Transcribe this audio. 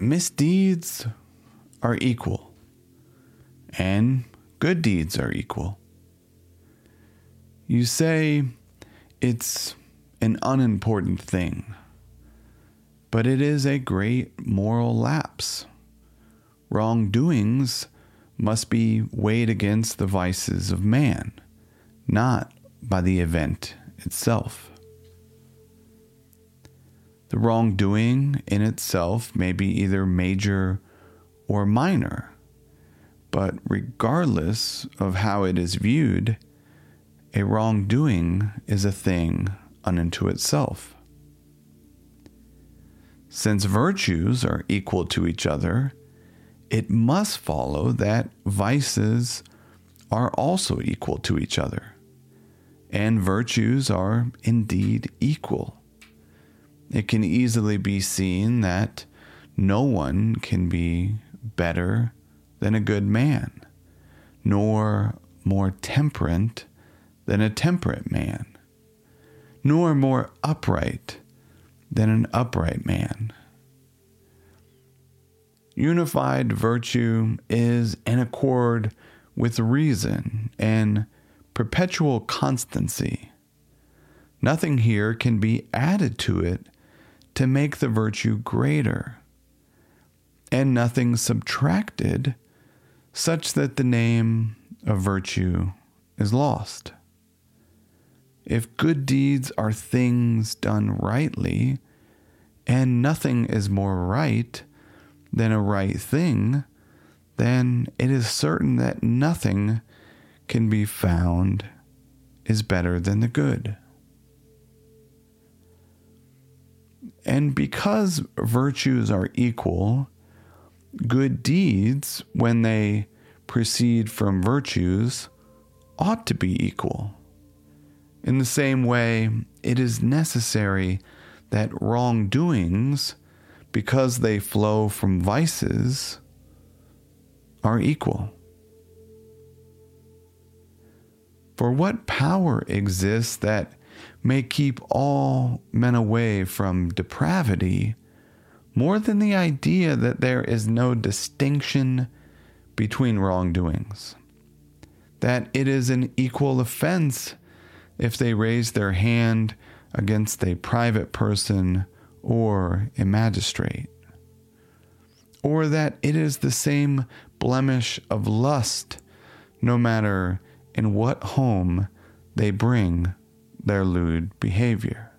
misdeeds are equal, and good deeds are equal. You say it's an unimportant thing, but it is a great moral lapse. Wrongdoings must be weighed against the vices of man, not by the event itself. The wrongdoing in itself may be either major or minor, but regardless of how it is viewed, a wrongdoing is a thing unto itself. Since virtues are equal to each other, it must follow that vices are also equal to each other, and virtues are indeed equal it can easily be seen that no one can be better than a good man, nor more temperate than a temperate man, nor more upright than an upright man. Unified virtue is in accord with reason and perpetual constancy. Nothing here can be added to it to make the virtue greater, and nothing subtracted, such that the name of virtue is lost. If good deeds are things done rightly, and nothing is more right than a right thing, then it is certain that nothing can be found is better than the good. And because virtues are equal, good deeds, when they proceed from virtues, ought to be equal. In the same way, it is necessary that wrongdoings, because they flow from vices, are equal. For what power exists that may keep all men away from depravity more than the idea that there is no distinction between wrongdoings, that it is an equal offense if they raise their hand against a private person or a magistrate, or that it is the same blemish of lust no matter in what home they bring their lewd behavior.